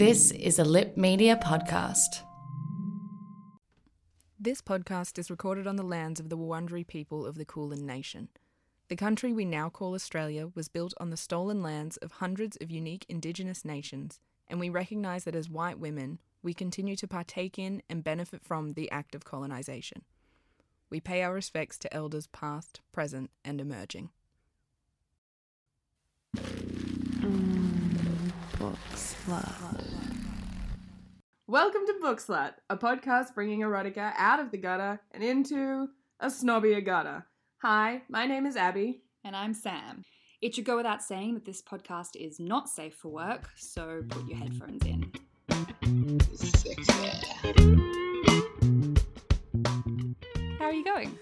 This is a Lip Media podcast. This podcast is recorded on the lands of the Wurundjeri people of the Kulin Nation. The country we now call Australia was built on the stolen lands of hundreds of unique Indigenous nations, and we recognise that as white women, we continue to partake in and benefit from the act of colonisation. We pay our respects to elders past, present, and emerging. Welcome to Book Slut, a podcast bringing erotica out of the gutter and into a snobbier gutter. Hi, my name is Abby. And I'm Sam. It should go without saying that this podcast is not safe for work, so put your headphones in. How are you going?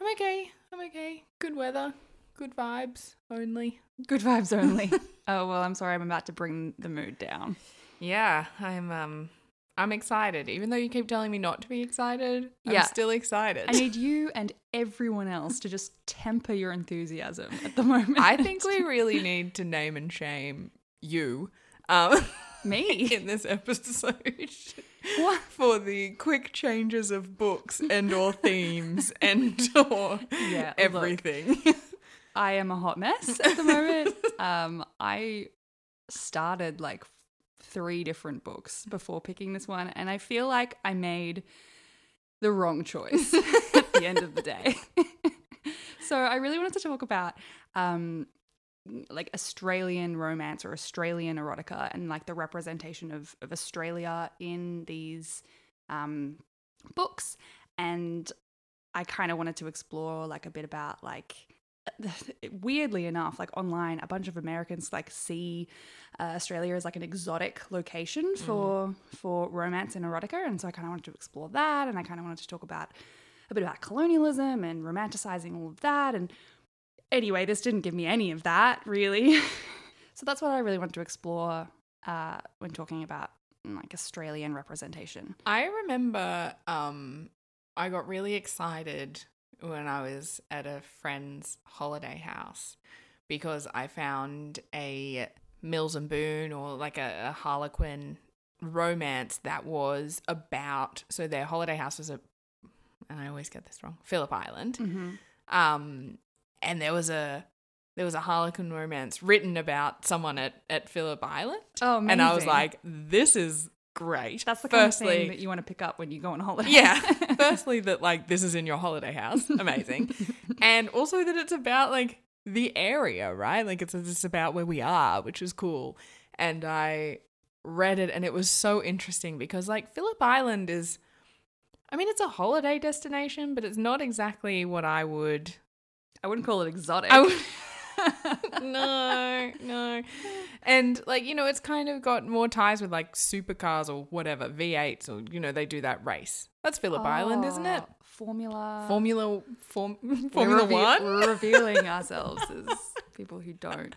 I'm okay. I'm okay. Good weather. Good vibes only. Good vibes only. oh, well, I'm sorry, I'm about to bring the mood down. Yeah, I'm um I'm excited. Even though you keep telling me not to be excited, I'm still excited. I need you and everyone else to just temper your enthusiasm at the moment. I think we really need to name and shame you um Me? in this episode. What? For the quick changes of books and or themes and or Yeah, look. I am a hot mess at the moment. um, I started like three different books before picking this one, and I feel like I made the wrong choice at the end of the day. so I really wanted to talk about um, like Australian romance or Australian erotica and like the representation of, of Australia in these um, books. And I kind of wanted to explore like a bit about like weirdly enough like online a bunch of americans like see uh, australia as like an exotic location for for romance and erotica and so i kind of wanted to explore that and i kind of wanted to talk about a bit about colonialism and romanticizing all of that and anyway this didn't give me any of that really. So that's what i really wanted to explore uh, when talking about mm, like australian representation. I remember um I got really excited when I was at a friend's holiday house because I found a Mills and Boon or like a, a Harlequin romance that was about so their holiday house was a and I always get this wrong Phillip Island. Mm-hmm. um and there was a there was a Harlequin romance written about someone at at Phillip Island. Oh and I was like this is great that's the kind of thing that you want to pick up when you go on holiday yeah. Firstly, that like this is in your holiday house. Amazing. and also that it's about like the area, right? Like it's it's about where we are, which is cool. And I read it and it was so interesting because like Phillip Island is I mean it's a holiday destination, but it's not exactly what I would I wouldn't call it exotic. I would no, no. And like, you know, it's kind of got more ties with like supercars or whatever, V8s or you know, they do that race. That's Phillip Island, isn't it? Oh, Formula. Formula form, We're Formula 1? We're revealing ourselves as people who don't.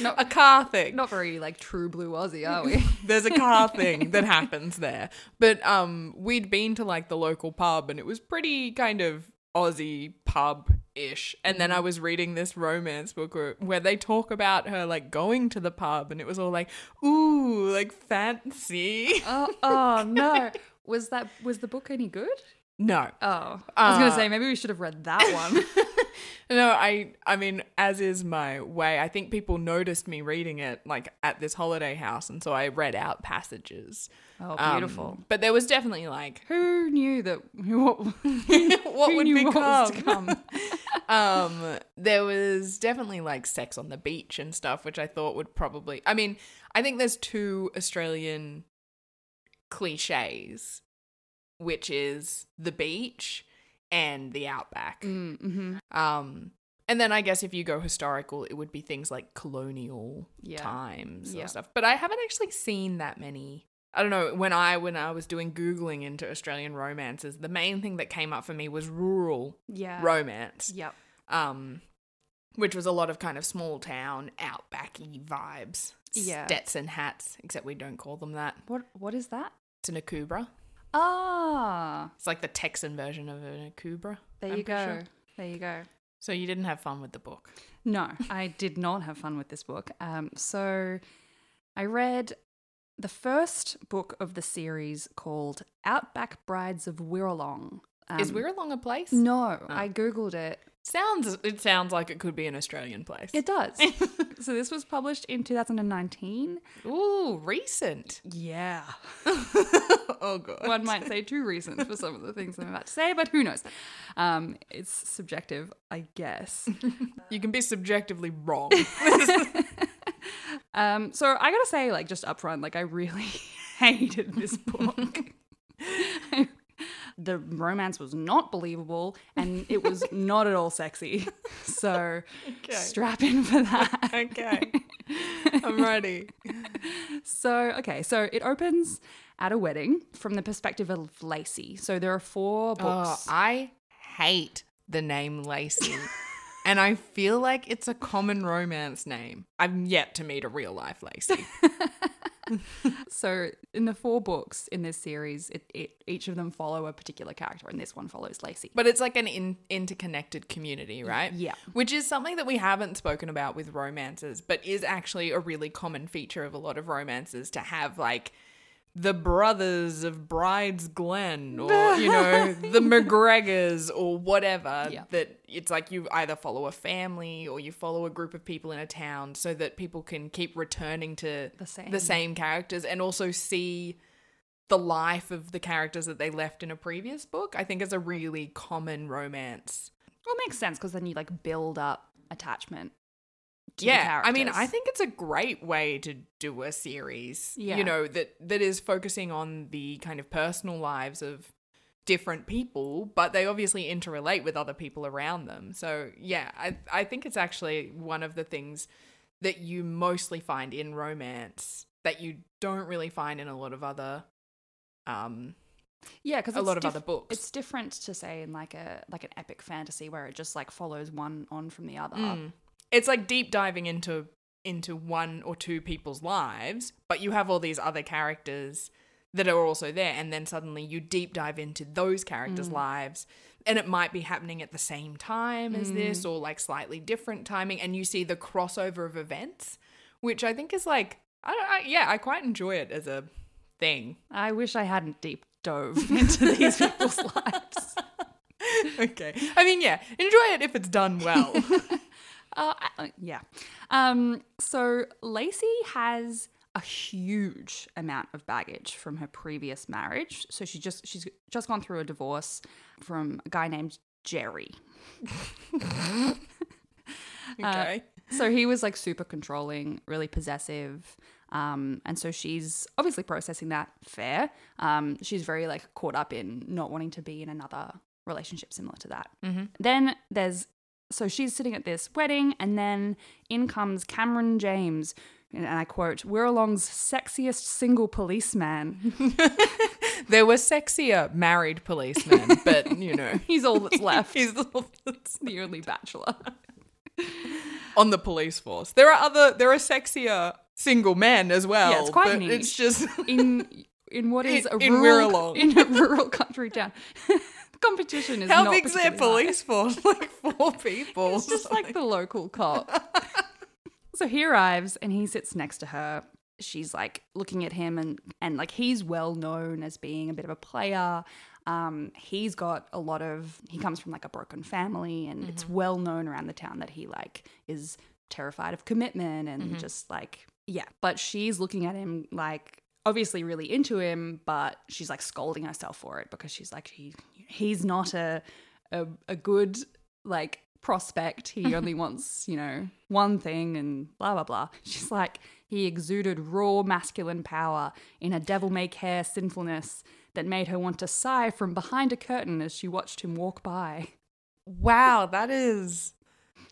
Not, A car thing. not very like true blue Aussie, are we? There's a car thing that happens there. But um we'd been to like the local pub and it was pretty kind of Aussie pub ish. And then I was reading this romance book where, they talk about her like going to the pub and it was all like, ooh, like fancy. oh, oh no. Was that was the book any good? No. Oh, I was gonna Uh, say maybe we should have read that one. No, I I mean, as is my way, I think people noticed me reading it like at this holiday house and so I read out passages. Oh, Um, beautiful. but there was definitely like who knew that? What, what would become. what come? um there was definitely like sex on the beach and stuff which i thought would probably i mean i think there's two australian cliches which is the beach and the outback Mm, mhm. um and then i guess if you go historical it would be things like colonial Yeah. times Yeah. or stuff but i haven't actually seen that many I don't know when I when I was doing googling into Australian romances the main thing that came up for me was rural Yeah. romance Yep. um, which was a lot of kind of small town outbacky vibes. Yeah. Stetson hats, except we don't call them that. What What is that? It's an akubra. Ah, It's like the Texan version of a akubra. there I'm you go. sure. There you go. So you didn't have fun with the book. No, I did not have fun with this book. Um, so I read the first book of the series called Outback Brides of Wirralong. Um, Is Wirralong a place? No, I googled it. Sounds it sounds like it could be an Australian place. It does. so this was published in 2019. Ooh, recent. Yeah. oh god. One might say too recent for some of the things I'm about to say, but who knows? Um, it's subjective, I guess. You can be subjectively wrong. Um, so I gotta say, like, just upfront, like, I really hated this book. The romance was not believable and it was not at all sexy. So Okay. strap in for that. okay. I'm ready. So, okay, so it opens at a wedding from the perspective of Lacey. So there are four oh, books. I hate the name Lacey. and I feel like it's a common romance name. I've yet to meet a real life Lacey. So in the four books in this series, it, it, each of them follow a particular character, and this one follows Lacey. But it's like an in- interconnected community, right? Yeah. Which is something that we haven't spoken about with romances, but is actually a really common feature of a lot of romances to have like the brothers of Bride's Glen or, you know, the McGregors or whatever. Yeah. That it's like you either follow a family or you follow a group of people in a town so that people can keep returning to The same. the same characters and also see the life of the characters that they left in a previous book. I think is a really common romance. Well, it makes sense because then you like build up attachment. Yeah, I mean, I think it's a great way to do a series. Yeah. You know that that is focusing on the kind of personal lives of different people, but they obviously interrelate with other people around them. So yeah, I I think it's actually one of the things that you mostly find in romance that you don't really find in a lot of other um yeah, because a lot of other books. It's different to say in like a like an epic fantasy where it just like follows one on from the other. Mm. It's like deep diving into into one or two people's lives, but you have all these other characters that are also there and then suddenly you deep dive into those characters' mm. lives and it might be happening at the same time as this mm. or like slightly different timing and you see the crossover of events, which I think is like I don't I, yeah, I quite enjoy it as a thing. I wish I hadn't deep dove into these people's lives. okay. I mean, yeah, enjoy it if it's done well. Uh, I- yeah. Um, so Lacey has a huge amount of baggage from her previous marriage. So she just she's just gone through a divorce from a guy named Jerry. okay. So he was like super controlling, really possessive. Um, and so she's obviously processing that fair. Um, she's very like caught up in not wanting to be in another relationship similar to that. Then there's so she's sitting at this wedding, and then in comes Cameron James, and I quote, "Wirralong's sexiest single policeman." There were sexier married policemen, but you know, He's all that's left. he's the that's the only bachelor. on the police force. There are other, there are sexier single men as well. Yeah, it's quite but niche. It's just in in what is In- a in rural Wirralong. in a rural country town. Competition is how not big's their police force? Like four people. It's just like the local cop. so he arrives and he sits next to her. She's like looking at him and and like he's well known as being a bit of a player. Um, he's got a lot of he comes from like a broken family and it's well known around the town that he like is terrified of commitment and just like yeah. But she's looking at him like obviously really into him, but she's like scolding herself for it because she's like he he's not a a, a good like prospect. He only wants, you know, one thing and blah blah blah. She's like he exuded raw masculine power in a devil may care sinfulness that made her want to sigh from behind a curtain as she watched him walk by. Wow, that is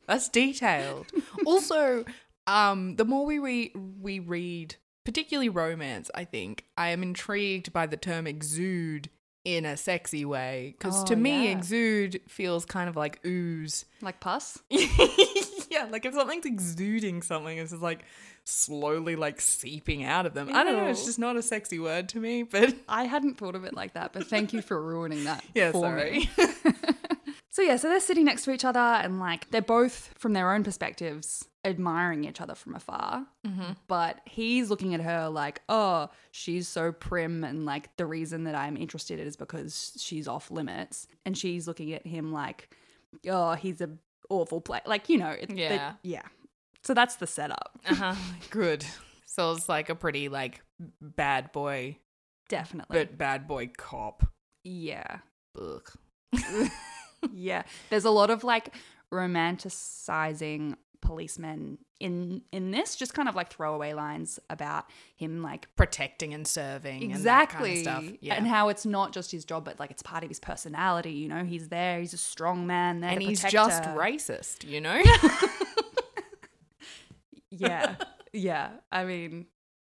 that's detailed. also, um, the more we re- we read, particularly romance, I think I am intrigued by the term exude in a sexy way because Oh, to me, yeah. exude feels kind of like ooze. Like pus? yeah, like if something's exuding something, it's just like slowly like seeping out of them. I don't know, it's just not a sexy word to me, but I hadn't thought of it like that, but thank you for ruining that yeah, sorry. So yeah, so they're sitting next to each other and like they're both from their own perspectives admiring each other from afar. Mm-hmm. But he's looking at her like, oh, she's so prim, and like the reason that I'm interested is because she's off limits. And she's looking at him like, oh, he's a awful play. Like you know, it, the- Yeah. yeah. So that's the setup. Uh-huh. Good. So it's like a pretty like bad boy, Definitely. but bad boy cop. yeah. Ugh. yeah. There's a lot of like romanticizing policemen in in this, just kind of like throwaway lines about him like Protecting and serving. exactly And, that kind of stuff. Yeah. and how it's not just his job but like it's part of his personality you know he's there he's a strong man there and he's just her. racist, you know? yeah yeah i mean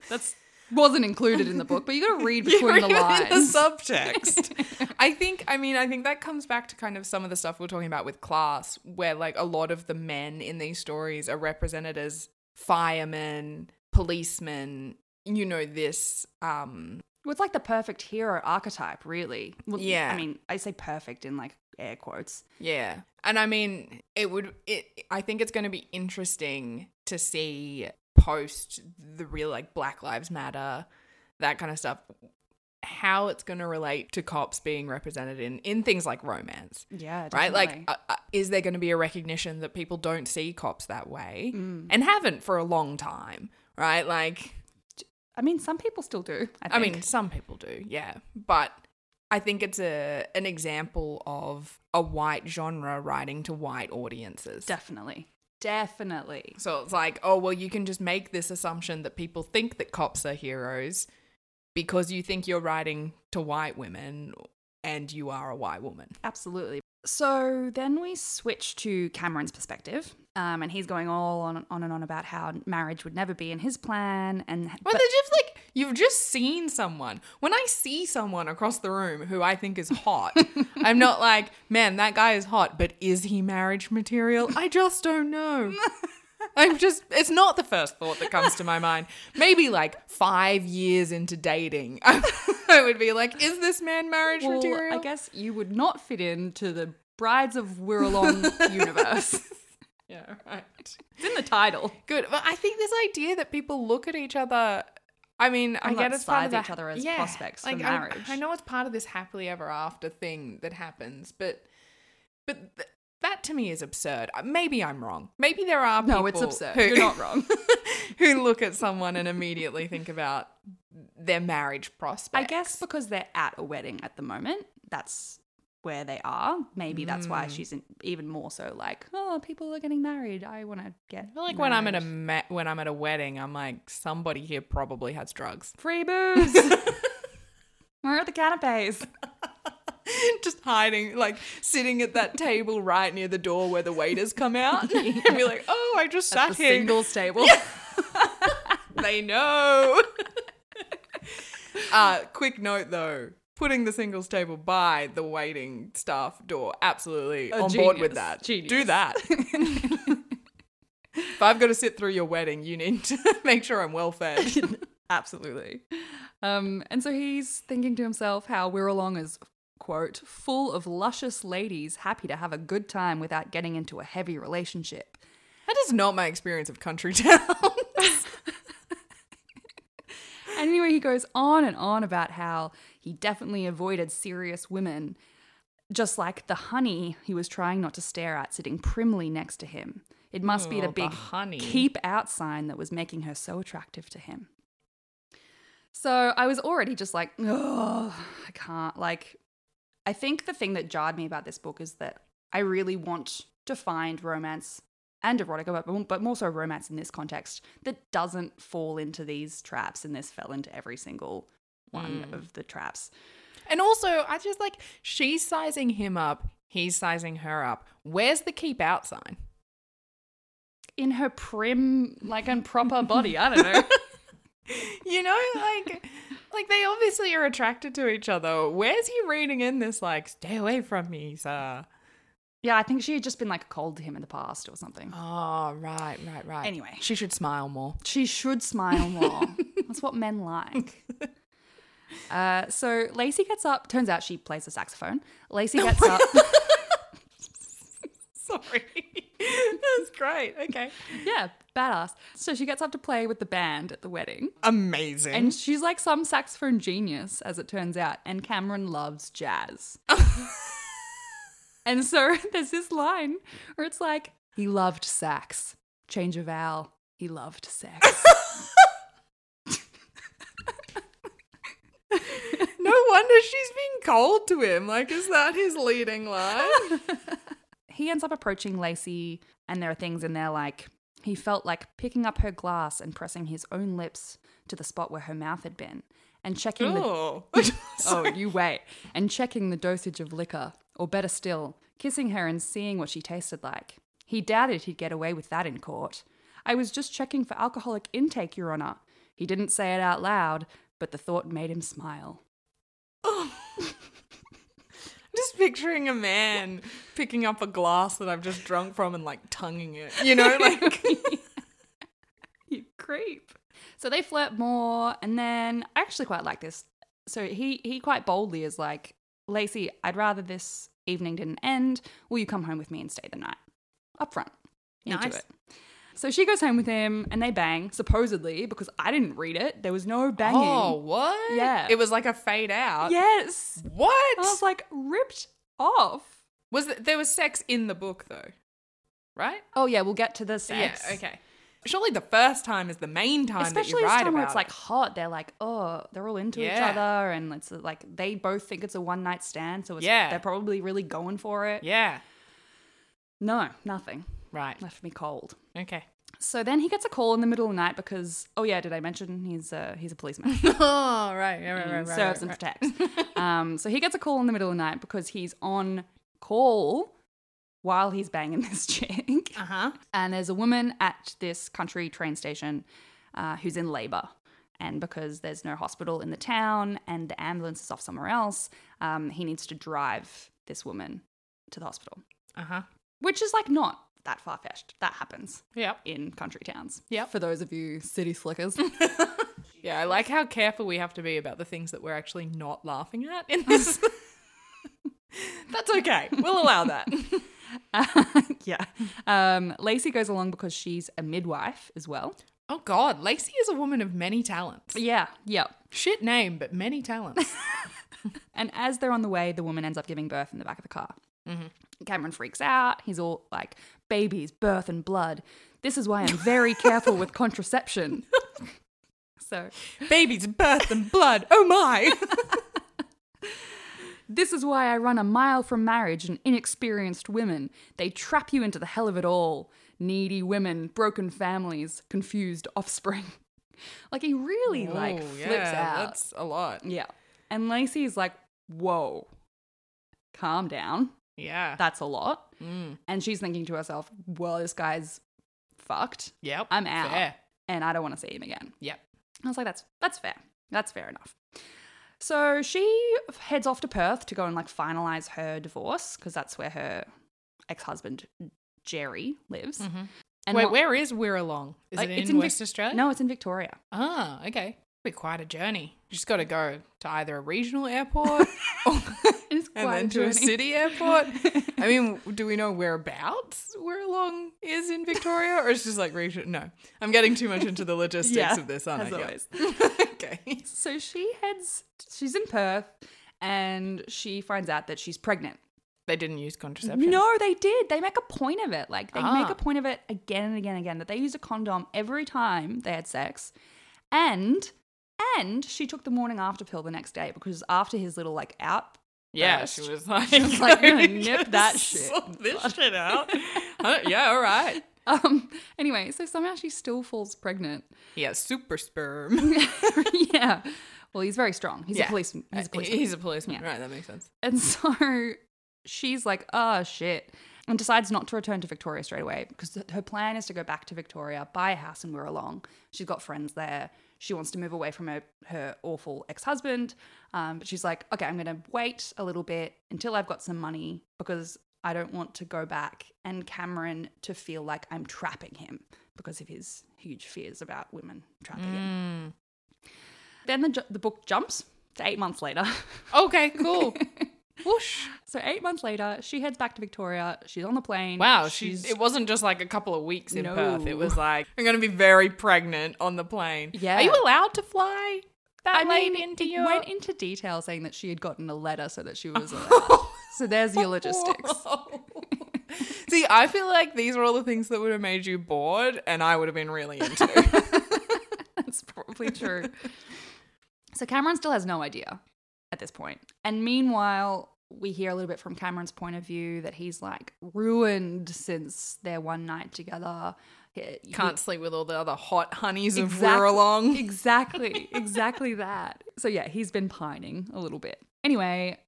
that's wasn't included in the book but you gotta read between the You're in lines the subtext. I think, I mean, I think that comes back to kind of some of the stuff we are talking about with class, where like a lot of the men in these stories are represented as firemen, policemen, you know, this, um, Well, it's like the perfect hero archetype really Well, Yeah. i mean i say perfect in like air quotes yeah. And I mean, it would, it, I think it's going to be interesting to see post the real like Black Lives Matter, that kind of stuff, how it's going to relate to cops being represented in, in things like romance. yeah right? Like, uh, uh, is there going to be a recognition that people don't see cops that way Mm. and haven't for a long time, right? Like, i mean some people still do i, I mean, some people do, yeah, but I think it's a an example of a white genre writing to white audiences. definitely definitely so it's like, oh well, you can just make this assumption that people think that cops are heroes because you think you're writing to white women and you are a white woman. Absolutely. So then we switch to Cameron's perspective, um, and he's going all on, on and on about how marriage would never be in his plan, and Well, but- they're just like you've just seen someone. When I see someone across the room who I think is hot, I'm not like, man, that guy is hot, but is he marriage material? I just don't know. I'm just, it's not the first thought that comes to my mind. Maybe like five years into dating, I would be like, is this man marriage well, material? I guess you would not fit into the Brides of Wirralong universe. Yeah, right. It's in the title. Good. But I think this idea that people look at each other. I mean, I And, get like, it's part of the, each other as yeah, prospects for marriage. I, know it's part of this happily ever after thing that happens, but but that to me is absurd. Uh, Maybe I'm wrong. Maybe there are people No, it's absurd. Who, You're not wrong. who look at someone and immediately think about their marriage prospects. I guess because they're at a wedding at the moment, that's where they are. Maybe that's why Mm. she's in, even more so like, oh, people are getting married. I want to get. I feel like when I'm at a ma- when I'm at a wedding, I'm like somebody here probably has drugs. free booze. Where are the canapes? just hiding, like sitting at that table right near the door where the waiters come out, and be like, "Oh, I just sat At the here." singles table. they know. uh, quick note though, putting the singles table by the waiting staff door, absolutely A on board with that. Genius. Do that. if I've got to sit through your wedding, you need to make sure I'm well fed. Absolutely. Um, and so he's thinking to himself how Wirralong as quote full of luscious ladies happy to have a good time without getting into a heavy relationship. That is not my experience of country towns. And anyway, he goes on and on about how he definitely avoided serious women, just like the honey he was trying not to stare at sitting primly next to him. It must be Oh, the the big honey. keep out sign that was making her so attractive to him. So I was already just like, oh, I can't. Like, I think the thing that jarred me about this book is that I really want to find romance and erotica, but, but more so romance in this context that doesn't fall into these traps. And this fell into every single one hmm. of the traps. And also, I just like she's sizing him up, he's sizing her up. Where's the keep out sign? In her prim, like, and proper body. I don't know. You know, like like they obviously are attracted to each other. Where's he reading in this like stay away from me, sir? yeah, I think she had just been like cold to him in the past or something. Oh, right, right, right. Anyway. she should smile more. She should smile more. That's what men like. Uh, so Lacey gets up. Turns out she plays the saxophone. Lacey gets up. Sorry. That's great. Okay. yeah, Badass. So she gets up to play with the band at the wedding. Amazing. And she's like some saxophone genius, as it turns out. And Cameron loves jazz. and so there's this line where it's like, he loved sax. Change of vowel. He loved sex. no wonder she's being cold to him. Like, is that his leading line? he ends up approaching Lacey, and there are things in there like he felt like picking up her glass and pressing his own lips to the spot where her mouth had been, and checking the oh. oh you wait, and checking the dosage of liquor, or better still, kissing her and seeing what she tasted like. He doubted he'd get away with that in court. I was just checking for alcoholic intake, Your Honour. He didn't say it out loud, but the thought made him smile. just picturing a man picking up a glass that I've just drunk from and like tonguing it. You know, like creep. So they flirt more, and then I actually quite like this. So he he quite boldly is like, Lacey, I'd rather this evening didn't end. Will you come home with me and stay the night? Up front. Into Nice. it. So she goes home with him and they bang, supposedly, because I didn't read it. There was no banging. Oh, what? Yeah. It was like a fade out. Yes. What? I was like, ripped off. was th- there was sex in the book though? Right? Oh, yeah, we'll get to the sex. Yeah, okay. Surely the first time is the main time Especially that you this write time where it's like hot. They're like, oh, they're all into each other, and it's like they both think it's a one night stand, so it's, Yeah. they're probably really going for it. Yeah. No, nothing. Right. Left me cold. Okay. So then he gets a call in the middle of the night because, oh yeah, did I mention he's uh, he's a policeman? oh, right. Yeah, right, right, right. serves right, and protects. um, so he gets a call in the middle of the night because he's on call while he's banging this chick. Uh-huh. And there's a woman at this country train station uh, who's in labor. And because there's no hospital in the town and the ambulance is off somewhere else, um, he needs to drive this woman to the hospital, Uh-huh. which is like not that far fetched. That happens Yep. in country towns. Yep. For those of you city slickers. Yeah, I like how careful we have to be about the things that we're actually not laughing at in this. That's okay. We'll allow that. yeah. Um, Lacey goes along because she's a midwife as well. Oh God, Lacey is a woman of many talents. Yeah, yeah. Shit name, but many talents. And as they're on the way, the woman ends up giving birth in the back of the car. Cameron freaks out. He's all like, babies, birth, and blood. This is why I'm very careful with contraception. so, Babies, birth, and blood. Oh my. This is why I run a mile from marriage and inexperienced women. They trap you into the hell of it all. Needy women, broken families, confused offspring. like, he really, like, flips yeah, out. That's a lot. Yeah. And Lacey's like, whoa, calm down. Yeah. That's a lot. Mm. And she's thinking to herself, well, this guy's fucked Yep. I'm out. Fair. and I don't want to see him again. Yep. I was like, that's that's fair. That's fair enough. So she heads off to Perth to go and like finalize her divorce because that's where her ex-husband Jerry lives. Mm-hmm. Wait, what- where is Wirralong? Is like, it in, it's in Vic- West Australia? No, it's in Victoria. Ah, okay. Be quite a journey. You just got to go to either a regional airport or, It's and quite a then to a city airport. I mean, do we know whereabouts Wirralong is in Victoria, or it's just like region? No, I'm getting too much into the logistics Yeah, of this, aren't I? Always. Okay. So she heads. She's in Perth, and she finds out that she's pregnant. They didn't use contraception. No, they did. They make a point of it. Like they make Ah. a point of it again and again and again that they used a condom every time they had sex. And and she took the morning after pill the next day because after his little like out Yeah, she was like, was like, "I'm gonna nip that shit." This shit out. Yeah, all right. Um anyway, so somehow she still falls pregnant. Yeah, super sperm. yeah. Well, he's very strong. He's Yeah. a policeman. He's a Uh, policeman. He's a policeman. Right, that makes sense. And so she's like, oh shit. And decides not to return to Victoria straight away because th- her plan is to go back to Victoria, buy a house and Wirralong. She's got friends there. She wants to move away from her, her awful ex husband. Um, but she's like, okay, I'm going to wait a little bit until I've got some money because I don't want to go back and Cameron to feel like I'm trapping him because of his huge fears about women trapping him. Mm. Then the, the book jumps to eight months later. Okay, cool. Whoosh. So eight months later, she heads back to Victoria. She's on the plane. Wow, she's. It wasn't just like a couple of weeks in No. Perth. It was like I'm going to be very pregnant on the plane. Yeah. Are you allowed to fly that I late mean, into it your? went into detail saying that she had gotten a letter so that she was allowed. So there's your logistics. See, I feel like these are all the things that would have made you bored, and I would have been really into. That's probably true. So Cameron still has no idea at this point. And meanwhile, we hear a little bit from Cameron's point of view that he's like ruined since their one night together. He- he- Can't sleep with all the other hot honeys of Exact- Wirralong. Exactly, exactly that. So yeah, he's been pining a little bit. Anyway,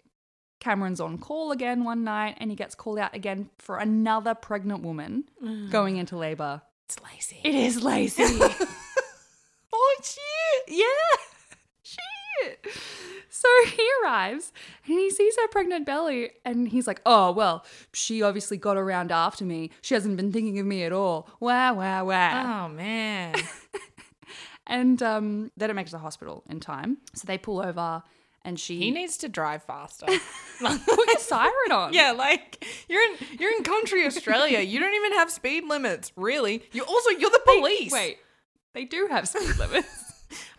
Cameron's on call again one night and he gets called out again for another pregnant woman going into labor. It's Lacey. It is Lacey. oh shit! yeah. Shit. So he arrives and he sees her pregnant belly and he's like, oh, well, she obviously got around after me. She hasn't been thinking of me at all. Wow, wow, wow. Oh man. And um, they don't make it to the hospital in time. So they pull over and she. he needs to drive faster. put your siren on. Yeah, like you're in you're in country Australia. You don't even have speed limits, really. You also you're the police. Wait, they do have speed limits.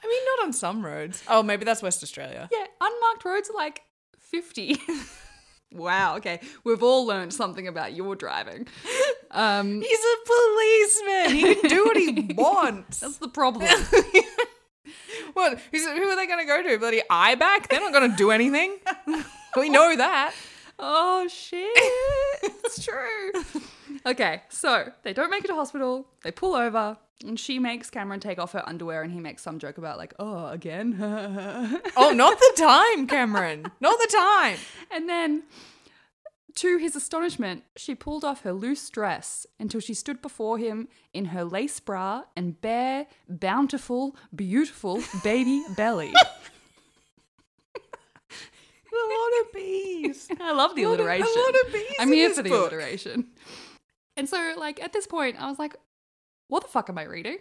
I mean not on some roads. Oh, maybe that's West Australia. yeah, unmarked roads are like 50. wow, okay. We've all learned something about your driving. Um, He's a policeman. He can do what he wants. that's the problem. what? Who's, who are they going to go to? Bloody IBAC? They're not going to do anything. we know that. oh, shit. it's true. Okay, so they don't make it to hospital. They pull over. And she makes Cameron take off her underwear, and he makes some joke about, like, oh, again? Oh, not the time, Cameron. Not the time. And then, to his astonishment, she pulled off her loose dress until she stood before him in her lace bra and bare, bountiful, beautiful baby belly. A lot of bees. I love the A lot of- a alliteration. lot of bees I'm here for the book. alliteration. And so, like, at this point, I was like, what the fuck am I reading?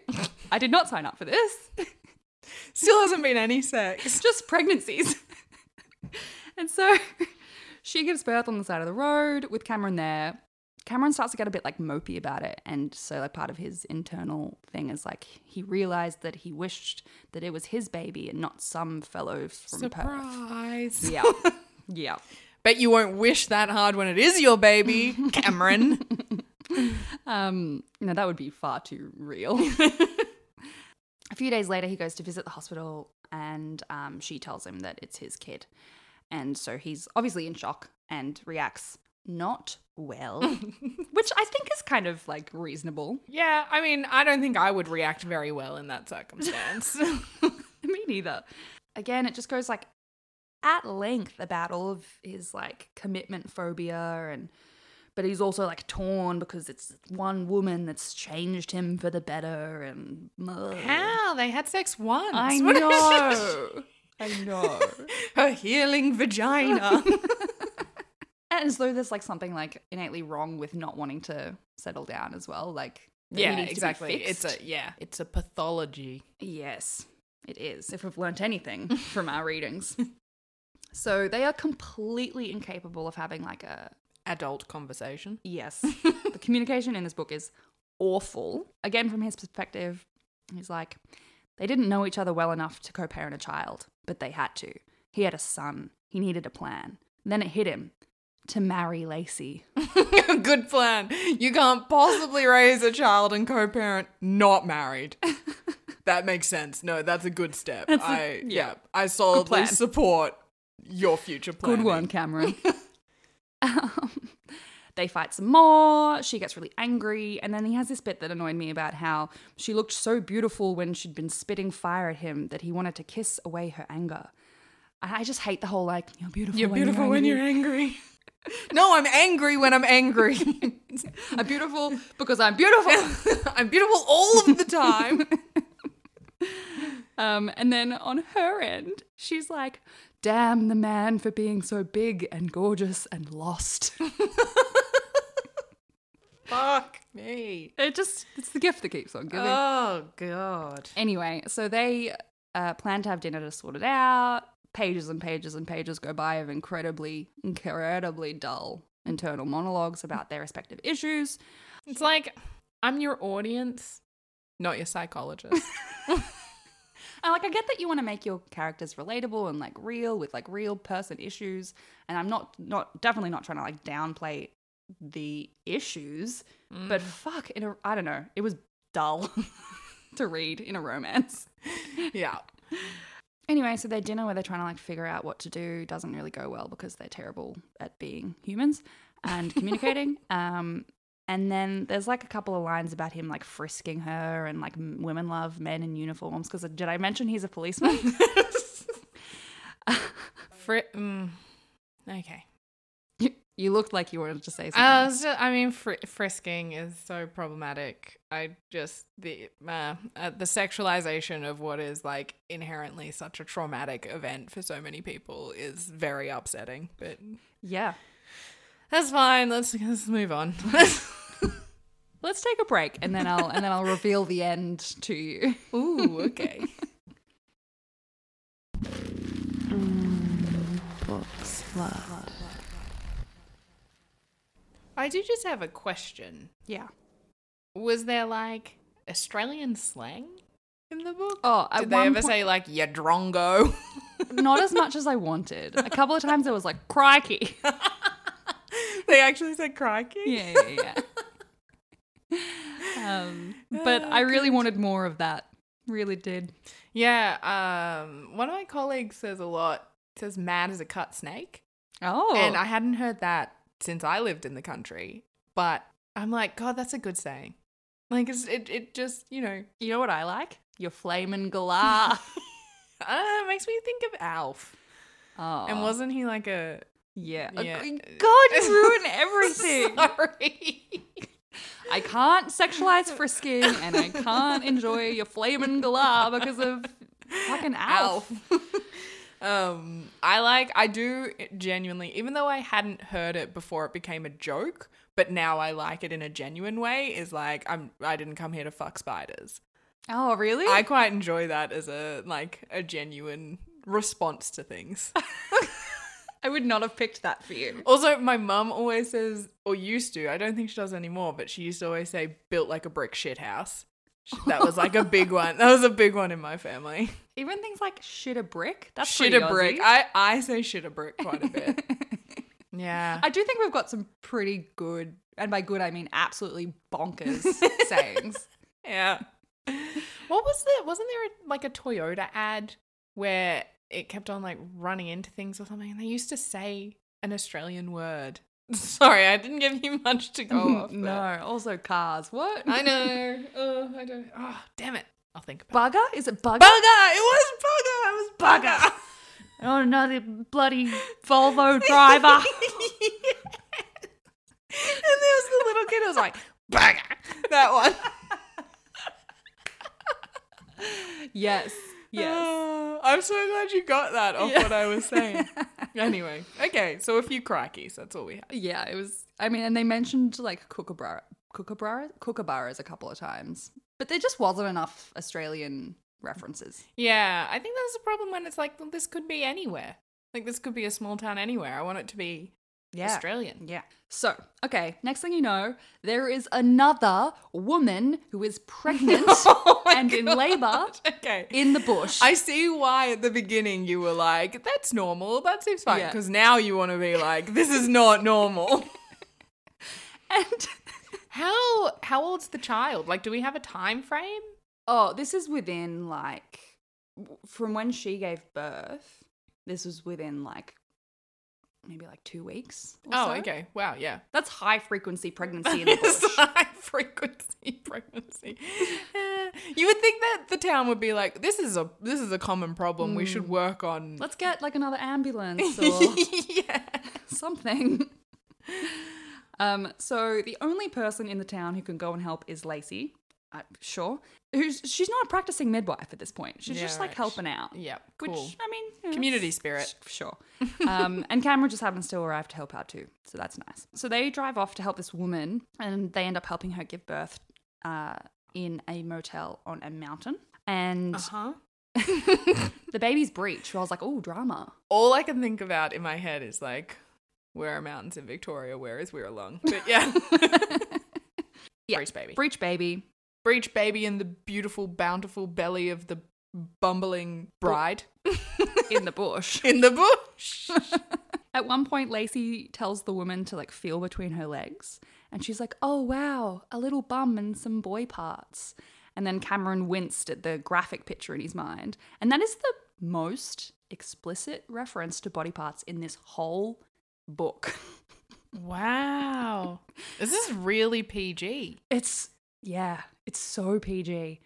I did not sign up for this. Still hasn't been any sex. just pregnancies. and so she gives birth on the side of the road with Cameron there. Cameron starts to get a bit like mopey about it. And so, like, part of his internal thing is like he realized that he wished that it was his baby and not some fellow from Perth. Surprise. Yeah. yeah. Bet you won't wish that hard when it is your baby, Cameron. Um, no, that would be far too real. a few days later, he goes to visit the hospital and um, she tells him that it's his kid. And so he's obviously in shock and reacts not well, which I think is kind of like reasonable. yeah, I mean, I don't think I would react very well in that circumstance. Me neither. Again, it just goes like at length about all of his like commitment phobia and but he's also like torn because it's one woman that's changed him for the better and ugh. How? They had sex once. I know. I know. Her healing vagina. And as though there's like something like innately wrong with not wanting to settle down as well. Like yeah, needs to be exactly. It's a yeah, it's a pathology. Yes, it is, if we've learnt anything from our readings. So they are completely incapable of having like a Adult conversation. yes. the communication in this book is awful. Again, from his perspective, he's like, they didn't know each other well enough to co parent a child, but they had to. He had a son. He needed a plan. Then it hit him to marry Lacey. Good plan. You can't possibly raise a child and co-parent not married. that makes sense. No, that's a good step. That's a- I yeah. yeah, I solidly support your future plan. Good one, Cameron. um, they fight some more. She gets really angry. And then he has this bit that annoyed me about how she looked so beautiful when she'd been spitting fire at him that he wanted to kiss away her anger. And I just hate the whole like, you're beautiful. You're when beautiful when you're angry." angry. no, I'm angry when I'm angry. I'm beautiful because I'm beautiful. I'm beautiful all of the time. um, and then on her end, she's like, damn the man for being so big and gorgeous and lost. Fuck me. it just, it's the gift that keeps on giving. Oh god. Anyway, so they uh, plan to have dinner to sort it out, pages and pages and pages go by of incredibly, incredibly dull internal monologues about their respective issues. It's like I'm your audience, not your psychologist. And like I get that you want to make your characters relatable and like real with like real person issues. And I'm not not definitely not trying to like downplay the issues, but fuck, in a I don't know, it was dull to read in a romance. yeah. Anyway, so their dinner where they're trying to like figure out what to do doesn't really go well because they're terrible at being humans and communicating. um, and then there's like a couple of lines about him like frisking her and like women love men in uniforms because did I mention he's a policeman? Fri- mm, okay. You, you looked like you wanted to say something. I, was ju- I mean, fr- frisking is so problematic. I just the uh, uh, the sexualization of what is like inherently such a traumatic event for so many people is very upsetting. But yeah. that's fine. Let's let's move on. Let's take a break and then I'll and then I'll reveal the end to you. Ooh, okay. I do just have a question. Yeah. Was there like Australian slang in the book? Oh, Did they ever point- say like ya drongo? Not as much as I wanted. A couple of times it was like crikey. they actually said crikey. yeah, yeah, yeah. um, but I really wanted more of that. Really did. Yeah. Um, one of my colleagues says a lot. Says mad as a cut snake, Oh, and I hadn't heard that since I lived in the country. But I'm like, God, that's a good saying. Like, it's, it it just you know, you know what I like? Your flaming galah. uh, it makes me think of Alf. oh, And wasn't he like a yeah. Yeah. God, you ruined everything. Sorry. I can't sexualize frisking, and I can't enjoy your flaming galah because of fucking Alf. Um, I like, I do genuinely, even though I hadn't heard it before it became a joke, but now I like it in a genuine way. Is like, I'm, I didn't come here to fuck spiders. Oh, really? I quite enjoy that as a like a genuine response to things. I would not have picked that for you. also, my mum always says, or used to, I don't think she does anymore, but she used to always say, built like a brick shit house. That was like a big one. That was a big one in my family. Even things like shit a brick. That's shit a brick. I, I say shit a brick quite a bit. yeah. I do think we've got some pretty good, and by good I mean absolutely bonkers sayings. yeah. What was there? Wasn't there a, like a Toyota ad where it kept on like running into things or something? And they used to say an Australian word. Sorry, I didn't give you much to go off. no, also cars. What? I know. Oh, I don't. Oh, damn it. I'll think about Bugger? Is it bugger? Bugger! It was bugger! It was bugger! Oh, another bloody Volvo driver. And there was the little kid who was like, bugger! That one. yes. Yes. Oh, I'm so glad you got that off Yeah. what I was saying. anyway, okay, so a few crikeys. That's all we had. Yeah, it was. I mean, and they mentioned like kookaburra, kookaburra, kookaburras a couple of times, but there just wasn't enough Australian references. Yeah, I think that's the problem when it's like, well, this could be anywhere. Like, this could be a small town anywhere. I want it to be Australian. Yeah. So, okay, next thing you know, there is another woman who is pregnant Oh and in labor Okay. in the bush. I see why at the beginning you were like, that's normal. That seems fine. Yeah. Because now you want to be like, this is not normal. and How how old's the child? Like, do we have a time frame? oh, this is within like from when she gave birth. This was within like maybe like two weeks. or Oh, so. okay. Wow, yeah. That's high frequency pregnancy in the bush. high frequency pregnancy. Eh, you would think that the town would be like, this is a this is a common problem. We should work on. Let's get like another ambulance or yeah. something. Um, so the only person in the town who can go and help is Lacey. Uh, sure, who's she's not a practicing midwife at this point. She's Yeah, just like right. helping out. Yeah. Which I mean, you know, Community spirit. Sure. Um, and Cameron just happens to arrive to help out too, so that's nice. So they drive off to help this woman, and they end up helping her give birth uh, in a motel on a mountain. And Uh huh. the baby's breech. I was like, oh, drama. All I can think about in my head is like, where are mountains in Victoria? Where is Wirralong? But yeah. Yeah. Breech baby. Breech baby. Breech baby in the beautiful, bountiful belly of the bumbling bride in the bush. in the bush. At one point, Lacey tells the woman to like feel between her legs, and she's like, "Oh wow, a little bum and some boy parts." And then Cameron winced at the graphic picture in his mind, and that is the most explicit reference to body parts in this whole book. Wow. This is really PG. It's yeah, it's so PG.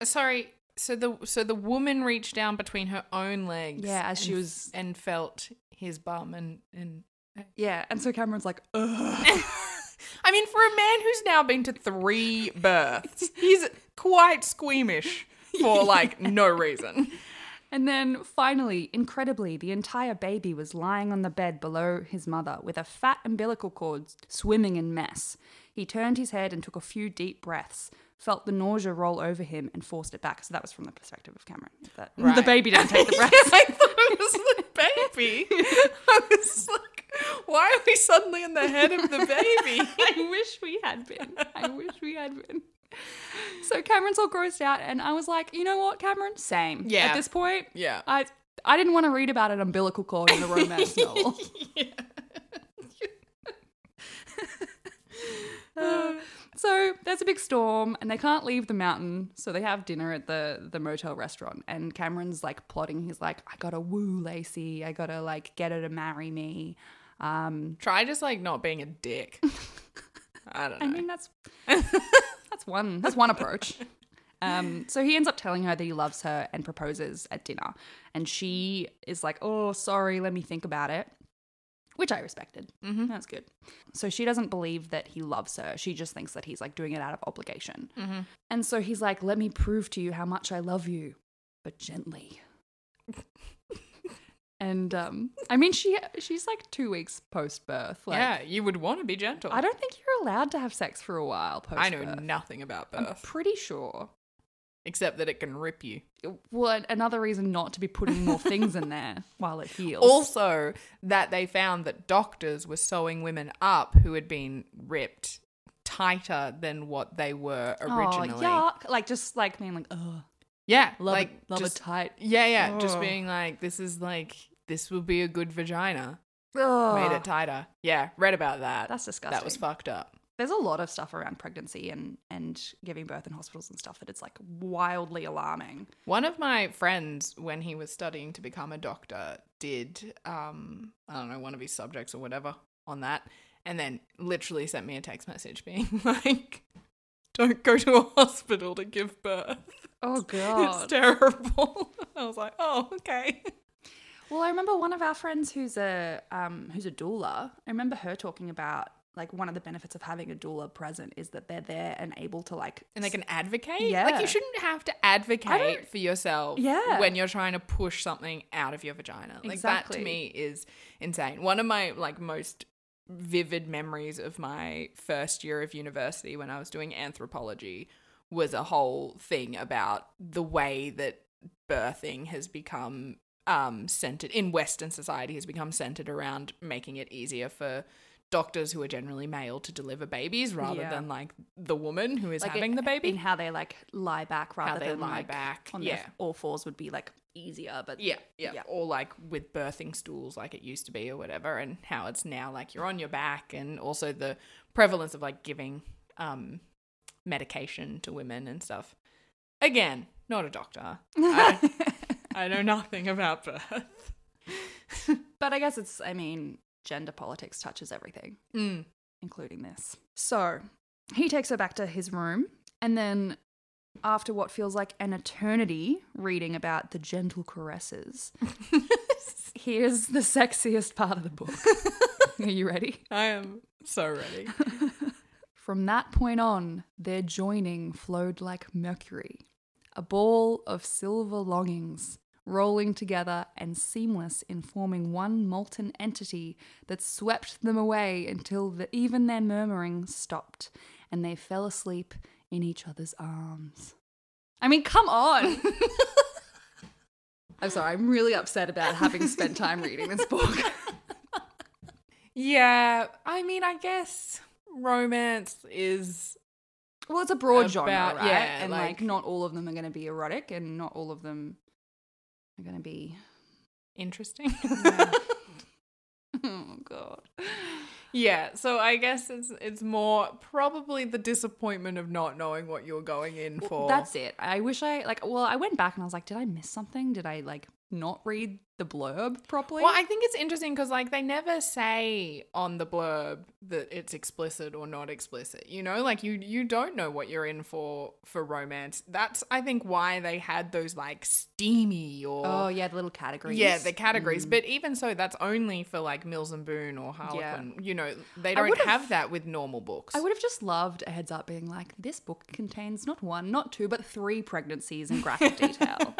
Uh, sorry. So the so the woman reached down between her own legs. Yeah, as she and- was- and felt his bum and and uh, Yeah, and so Cameron's like, Ugh. I mean, for a man who's now been to three births, he's quite squeamish for like no reason. And then finally, incredibly, the entire baby was lying on the bed below his mother with a fat umbilical cord swimming in mess. He turned his head and took a few deep breaths, felt the nausea roll over him, and forced it back. So that was from the perspective of Cameron. That the baby didn't take the breaths. I thought it was the baby. I was like, why are we suddenly in the head of the baby? I wish we had been. I wish we had been. So Cameron's all grossed out, and I was like, you know what, Cameron? Same. Yeah. At this point, Yeah. I I didn't want to read about an umbilical cord in a romance novel. Uh, so there's a big storm and they can't leave the mountain so they have dinner at the the motel restaurant. And cameron's like plotting. He's like i gotta woo lacey. I gotta like get her to marry me. Um Try just like not being a dick. I don't know. i mean that's that's one that's one approach. Um so he ends up telling her that he loves her and proposes at dinner. And she is like oh sorry let me think about it which I respected. Mm-hmm. That's good. So she doesn't believe that he loves her. She just thinks that he's like doing it out of obligation. And so he's like, "Let me prove to you how much I love you, but gently." and um, I mean, she she's like two weeks post birth. Like, yeah, you would want to be gentle. I don't think you're allowed to have sex for a while post. I know nothing about I'm birth pretty sure. Except that it can rip you. Well, another reason not to be putting more things in there while it heals. Also, that they found that doctors were sewing women up who had been ripped tighter than what they were oh, originally. Oh, yuck! Like just like being like, oh, Yeah, love like it, love just, it tight. Yeah, yeah, just being like, this is like, this will be a good vagina. Ugh. Made it tighter. Yeah, read about that. That's disgusting. That was fucked up. There's a lot of stuff around pregnancy and and giving birth in hospitals and stuff that it's like wildly alarming. One of my friends, when he was studying to become a doctor, did um I don't know one of his subjects or whatever on that, and then literally sent me a text message being like, "Don't go to a hospital to give birth. Oh god, It's terrible." I was like, "Oh, okay." well, I remember one of our friends who's a um who's a doula. I remember her talking about like one of the benefits of having a doula present is that they're there and able to like And they can advocate. Yeah. like you shouldn't have to advocate for yourself. Yeah. when you're trying to push something out of your vagina. Like that to me is insane. One of my like most vivid memories of my first year of university when I was doing anthropology was a whole thing about the way that birthing has become um, centered in Western society has become centered around making it easier for doctors who are generally male to deliver babies rather Yeah. than like the woman who is like having it- the baby. and how they like lie back rather than lie like back, on yeah. their all fours would be like easier but Yeah, yeah, Yeah. Or like with birthing stools, like it used to be, or whatever, and how it's now like you're on your back, and also the prevalence of like giving um, medication to women and stuff. Again, not a doctor. I, I know nothing about birth. But I guess it's, I mean, gender politics touches everything, Mm. including this. So he takes her back to his room, and then after what feels like an eternity reading about the gentle caresses, here's the sexiest part of the book. Are you ready? I am so ready. From that point on, their joining flowed like mercury, a ball of silver longings, rolling together and seamless in forming one molten entity that swept them away until the, even their murmuring stopped and they fell asleep in each other's arms. I mean, come on! I'm sorry, I'm really upset about having spent time reading this book. Yeah, I mean, I guess romance is Well, it's a broad genre, right? yeah, and like, like- not all of them are going to be erotic, and not all of them are going to be. interesting. oh god. yeah, so I guess it's it's more probably the disappointment of not knowing what you're going in for. That's it. I wish I like. Well, I went back and I was like, did I miss something? Did I like not read the blurb properly? Well, I think it's interesting because like they never say on the blurb that it's explicit or not explicit. You know, like you you don't know what you're in for for romance. That's I think why they had those like steamy or oh yeah, the little categories. yeah the categories. Mm. But even so, that's only for like Mills and Boon or Harlequin. You know, they don't have that with normal books. I would have just loved a heads up being like, this book contains not one, not two, but three pregnancies in graphic detail.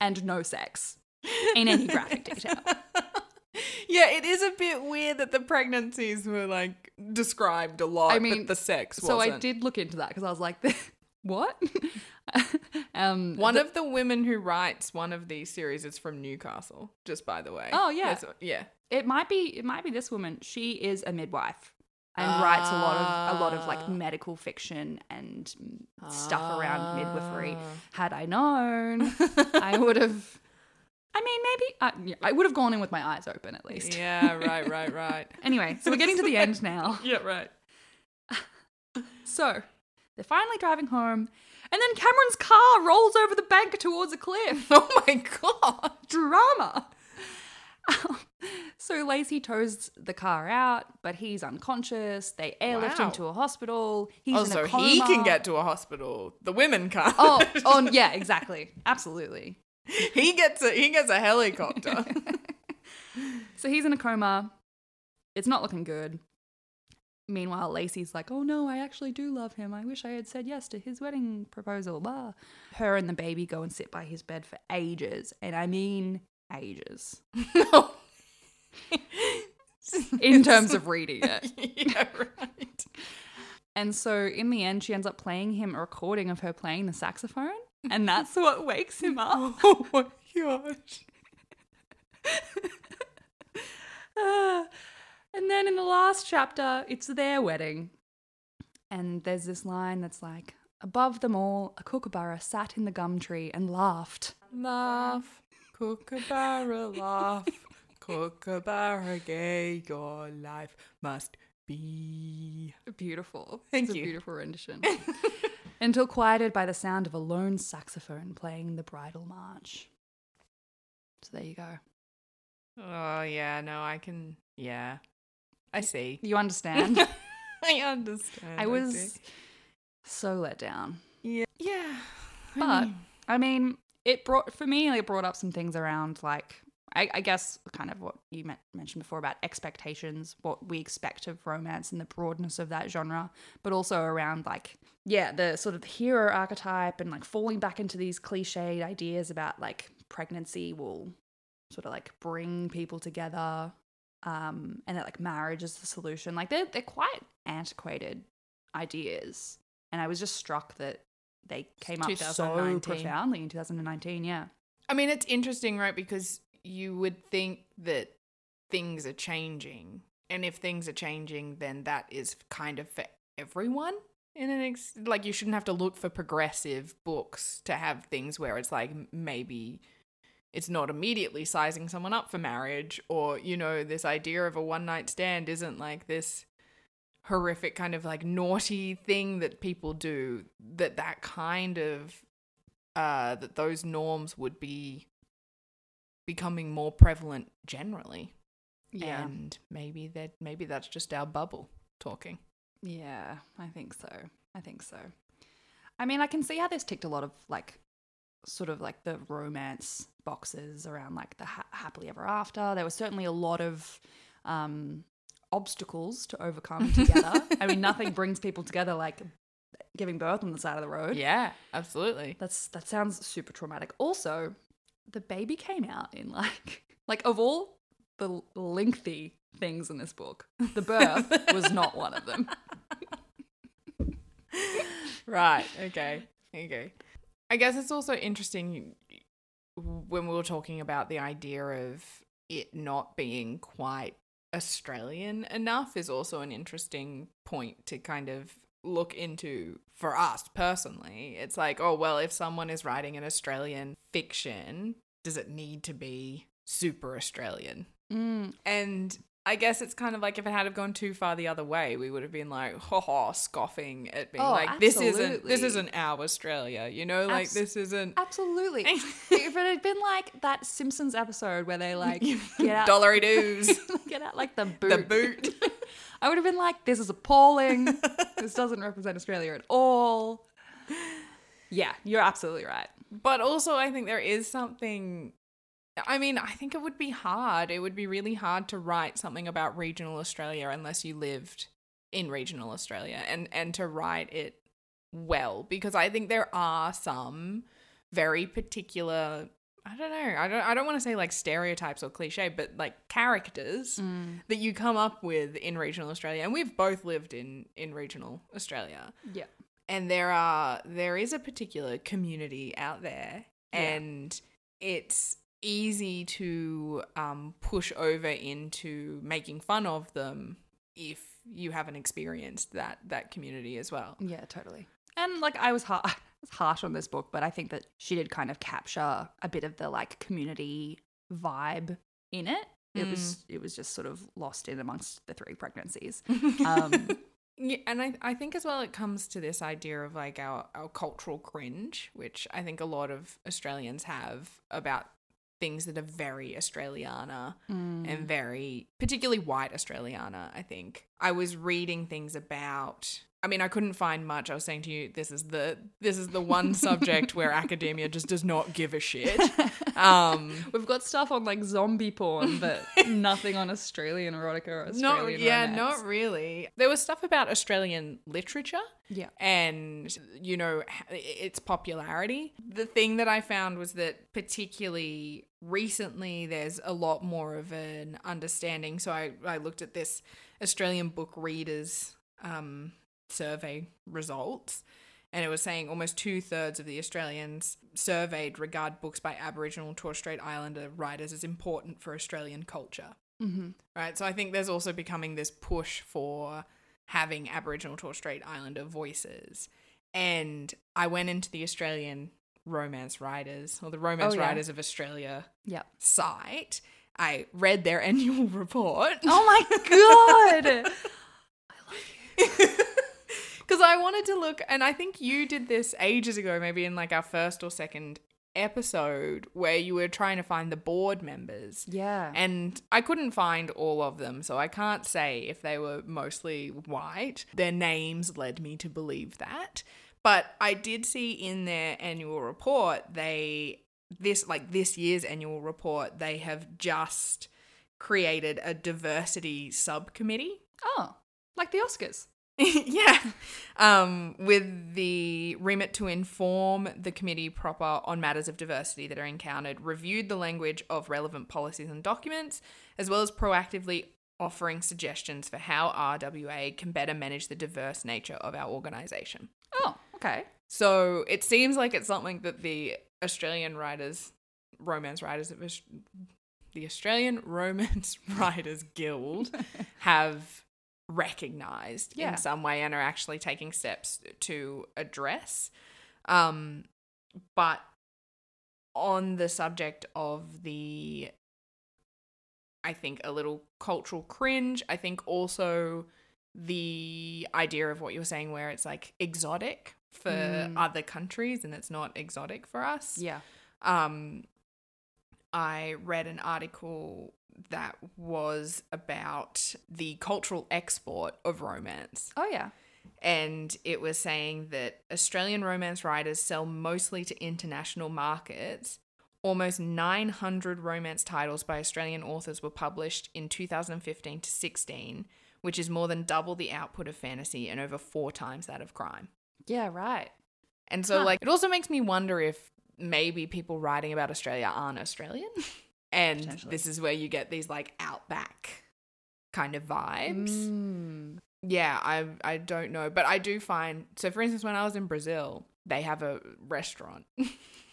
And no sex in any graphic detail. yeah, it is a bit weird that the pregnancies were like described a lot. I mean, but the sex. So I wasn't. did look into that because I was like, what? um, One of the women who writes one of these series is from Newcastle, just by the way. Oh, yeah. That's- yeah. it might be it might be this woman. She is a midwife and writes a lot of a lot of Ah. like medical fiction and stuff around midwifery. Ah. Had I known, I would have. I mean, maybe I would have gone in with my eyes open at least. Yeah, right, right, right. Anyway, so we're getting to the end now. yeah, right. So they're finally driving home, and then Cameron's car rolls over the bank towards a cliff. Oh my god. Drama. so Lacey tows the car out, but he's unconscious. They airlift him to a hospital. He's Oh, in so a coma. he can get to a hospital. The women can't. Oh, oh, yeah, exactly, absolutely. he gets a he gets a helicopter. So he's in a coma. It's not looking good. Meanwhile, Lacey's like, "Oh no, I actually do love him. I wish I had said yes to his wedding proposal." Blah. Her and the baby go and sit by his bed for ages, and I mean ages, in terms of reading it. yeah, right. And so in the end, she ends up playing him a recording of her playing the saxophone, and that's what wakes him up. Oh my gosh. And then in the last chapter, it's their wedding. And there's this line that's like, Above them all, a kookaburra sat in the gum tree and laughed. Laugh, kookaburra, laugh, kookaburra, gay, your life must be. Beautiful. Thank it's you. A beautiful rendition. Until quieted by the sound of a lone saxophone playing the bridal march. So there you go. Oh yeah, no, I can. Yeah, I see. You understand? I understand. I was so let down. Yeah. Yeah. I But mean, I mean, it brought for me. It brought up some things around like I, I guess kind of what you men- mentioned before about expectations, what we expect of romance and the broadness of that genre, but also around like yeah, the sort of hero archetype and like falling back into these cliched ideas about like pregnancy will sort of like bring people together um and that like marriage is the solution like they're, they're quite antiquated ideas and i was just struck that they came up so 2019. profoundly in 2019 yeah I mean, it's interesting, right? Because you would think that things are changing, and if things are changing, then that is kind of for everyone. In an ex- like, you shouldn't have to look for progressive books to have things where it's like maybe it's not immediately sizing someone up for marriage, or you know, this idea of a one night stand isn't like this horrific kind of like naughty thing that people do. That that kind of uh, that those norms would be becoming more prevalent generally. Yeah. And maybe that maybe that's just our bubble talking. Yeah, I think so. I think so. I mean, I can see how this ticked a lot of like sort of like the romance boxes around like the ha- happily ever after. There was certainly a lot of um obstacles to overcome together. I mean, nothing brings people together like giving birth on the side of the road. Yeah, absolutely. That's that sounds super traumatic. Also, the baby came out in like like of all the lengthy things in this book, the birth was not one of them. Right. Okay. Okay. I guess it's also interesting when we were talking about the idea of it not being quite Australian enough is also an interesting point to kind of look into for us personally. It's like, oh, well, if someone is writing an Australian fiction, does it need to be super Australian? Mm. And I guess it's kind of like if it had have gone too far the other way, we would have been like, ha ha, scoffing at being Oh, like, this isn't this isn't our Australia, you know, like Abs- this isn't Absolutely. if it had been like that Simpsons episode where they like get out, dollarydoos. get out like the boot, The boot. I would have been like, "This is appalling. this doesn't represent Australia at all." Yeah, you're absolutely right. But also, I think there is something. I mean, I think it would be hard. It would be really hard to write something about regional Australia unless you lived in regional Australia and and to write it well because I think there are some very particular I don't know. I don't I don't want to say like stereotypes or cliche, but like characters mm. that you come up with in regional Australia. And we've both lived in in regional Australia Yeah. and there are there is a particular community out there Yeah. and it's easy to um, push over into making fun of them if you haven't experienced that that community as well Yeah, totally. And like I was har- I was harsh on this book, but I think that she did kind of capture a bit of the like community vibe in it. It was it was just sort of lost in amongst the three pregnancies. Um, Yeah, and I, I think as well it comes to this idea of like our, our cultural cringe, which I think a lot of Australians have about things that are very Australiana mm. and very particularly white Australiana, I think. I was reading things about I mean, I couldn't find much. I was saying to you, this is the this is the one subject where academia just does not give a shit. Um, We've got stuff on like zombie porn, but nothing on Australian erotica or Australian not yeah, romance. not really. There was stuff about Australian literature. Yeah. and you know its popularity. The thing that I found was that particularly recently there's a lot more of an understanding. So I I looked at this Australian book readers um survey results and it was saying almost two thirds of the Australians surveyed regard books by Aboriginal and Torres Strait Islander writers as important for Australian culture Mm-hmm. right? So I think there's also becoming this push for having Aboriginal Torres Strait Islander voices. And I went into the Australian Romance Writers or the Romance Oh, yeah. Writers of Australia Yeah. site. I read their annual report Oh my god. because I wanted to look, and I think you did this ages ago, maybe in like our first or second episode, where you were trying to find the board members. Yeah. And I couldn't find all of them, so I can't say if they were mostly white. Their names led me to believe that. But I did see in their annual report, they, this, like this year's annual report, they have just created a diversity subcommittee. oh, like the Oscars. yeah. Um, with the remit to inform the committee proper on matters of diversity that are encountered, reviewed the language of relevant policies and documents, as well as proactively offering suggestions for how RWA can better manage the diverse nature of our organisation. Oh, okay. So it seems like it's something that the Australian writers, romance writers the Australian Romance Writers Guild have recognized Yeah. in some way and are actually taking steps to address. Um, but on the subject of the, I think, a little cultural cringe, I think also the idea of what you were saying, where it's like exotic for Mm. other countries and it's not exotic for us Yeah. um, I read an article that was about the cultural export of romance. Oh yeah. And it was saying that Australian romance writers sell mostly to international markets. Almost 900 romance titles by Australian authors were published in 2015 to 16, which is more than double the output of fantasy and over four times that of crime. Yeah. Right. And so, Huh. like, it also makes me wonder if maybe people writing about Australia aren't Australian. and this is where you get these, like, outback kind of vibes. Mm. Yeah, I, I don't know. But I do find, so for instance, when I was in Brazil, they have a restaurant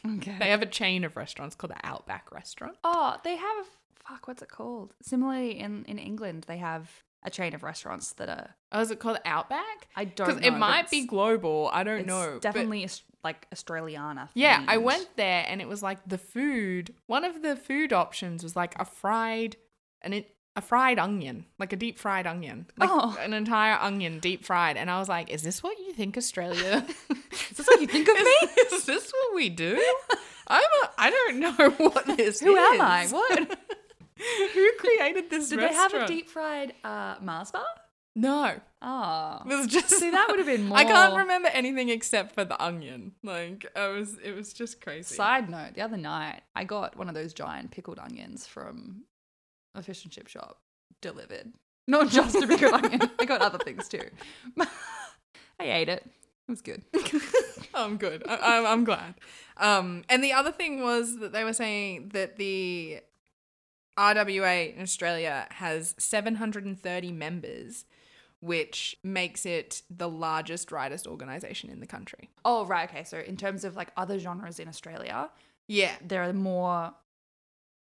Okay. They have a chain of restaurants called the Outback Restaurant. Oh, they have fuck. What's it called? Similarly, in in England, they have a chain of restaurants that are. Oh, is it called Outback? I don't Because know. it might be global. I don't it's know. Definitely like Australiana. Yeah, I went there and it was like the food. One of the food options was like a fried, and it a fried onion, like a deep fried onion, like Oh. an entire onion deep fried. And I was like, "Is this what you think Australia? Is this what you think of me? is this what we do? I'm a, I don't know what this Who is. am I? What? Who created this Did they have a deep fried uh, Mars bar? No, Oh. it was just See, that would have been more. I can't remember anything except for the onion. Like I was, it was just crazy. Side note: The other night, I got one of those giant pickled onions from a fish and chip shop delivered. Not just a pickled onion. I got other things too. I ate it. It was good. I'm good. I, I'm, I'm glad. Um, and the other thing was that they were saying that the RWA in Australia has 730 members, which makes it the largest writers' organization in the country. Oh right, okay. So in terms of like other genres in Australia, Yeah. there are more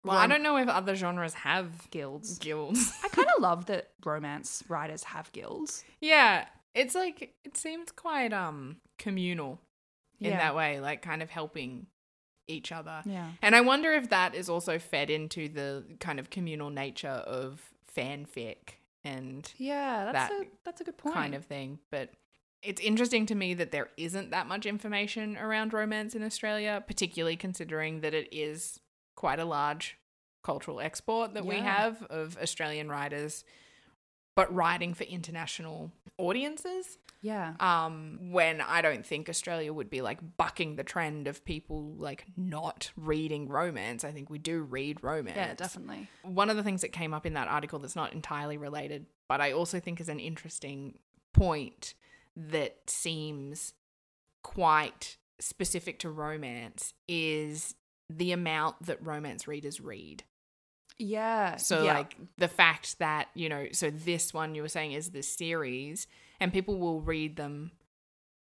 Well, I don't know if other genres have guilds. guilds. I kind of love that romance writers have guilds. yeah. It's like it seems quite um communal in Yeah. that way, like kind of helping each other. Yeah. And I wonder if that is also fed into the kind of communal nature of fanfic and Yeah, that's That a that's a good point. kind of thing. But it's interesting to me that there isn't that much information around romance in Australia, particularly considering that it is quite a large cultural export that we have of Australian writers, but writing for international audiences. Yeah. Um, when I don't think Australia would be like bucking the trend of people like not reading romance. I think we do read romance. Yeah, definitely. One of the things that came up in that article that's not entirely related, but I also think is an interesting point that seems quite specific to romance is the amount that romance readers read. Yeah. So yeah. like the fact that, you know, so this one you were saying is this series and people will read them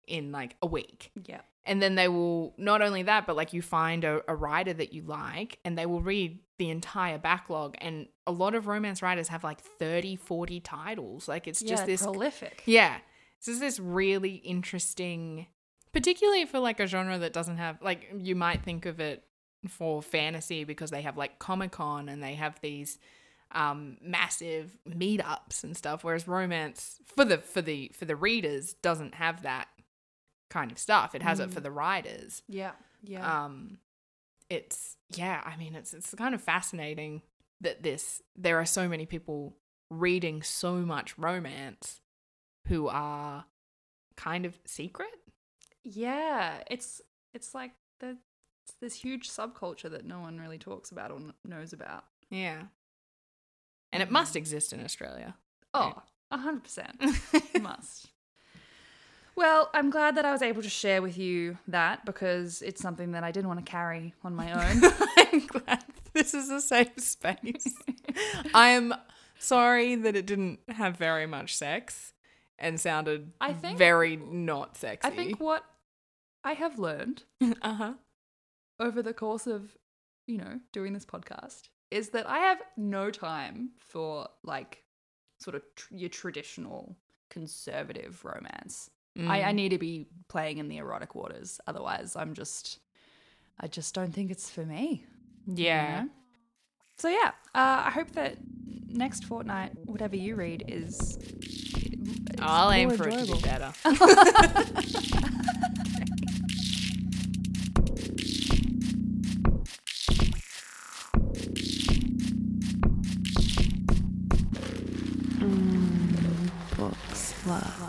in like a week. yeah. And then they will not only that, but like you find a, a writer that you like and they will read the entire backlog. And a lot of romance writers have like 30, 40 titles. Like it's just yeah, this prolific. yeah. So it's this really interesting, particularly for like a genre that doesn't have, like, you might think of it for fantasy because they have like Comic Con and they have these um massive meetups and stuff whereas romance for the for the for the readers doesn't have that kind of stuff it has it for the writers Yeah. Yeah. um it's yeah i mean it's it's kind of fascinating that this there are so many people reading so much romance who are kind of secret yeah. It's it's like the it's this huge subculture that no one really talks about or kn- knows about. yeah and it must exist in australia Oh, a hundred percent. Must. Well, I'm glad that I was able to share with you that because it's something that I didn't want to carry on my own. i'm glad this is a safe space i am sorry that it didn't have very much sex and sounded I think- very not sexy I think what I have learned uh-huh over the course of, you know, doing this podcast is that I have no time for like sort of tr- your traditional conservative romance. I, I need to be playing in the erotic waters. Otherwise, I'm just, I just don't think it's for me. you yeah know? So yeah, uh, I hope that next fortnight, whatever you read is. I'll aim for it to be better. love.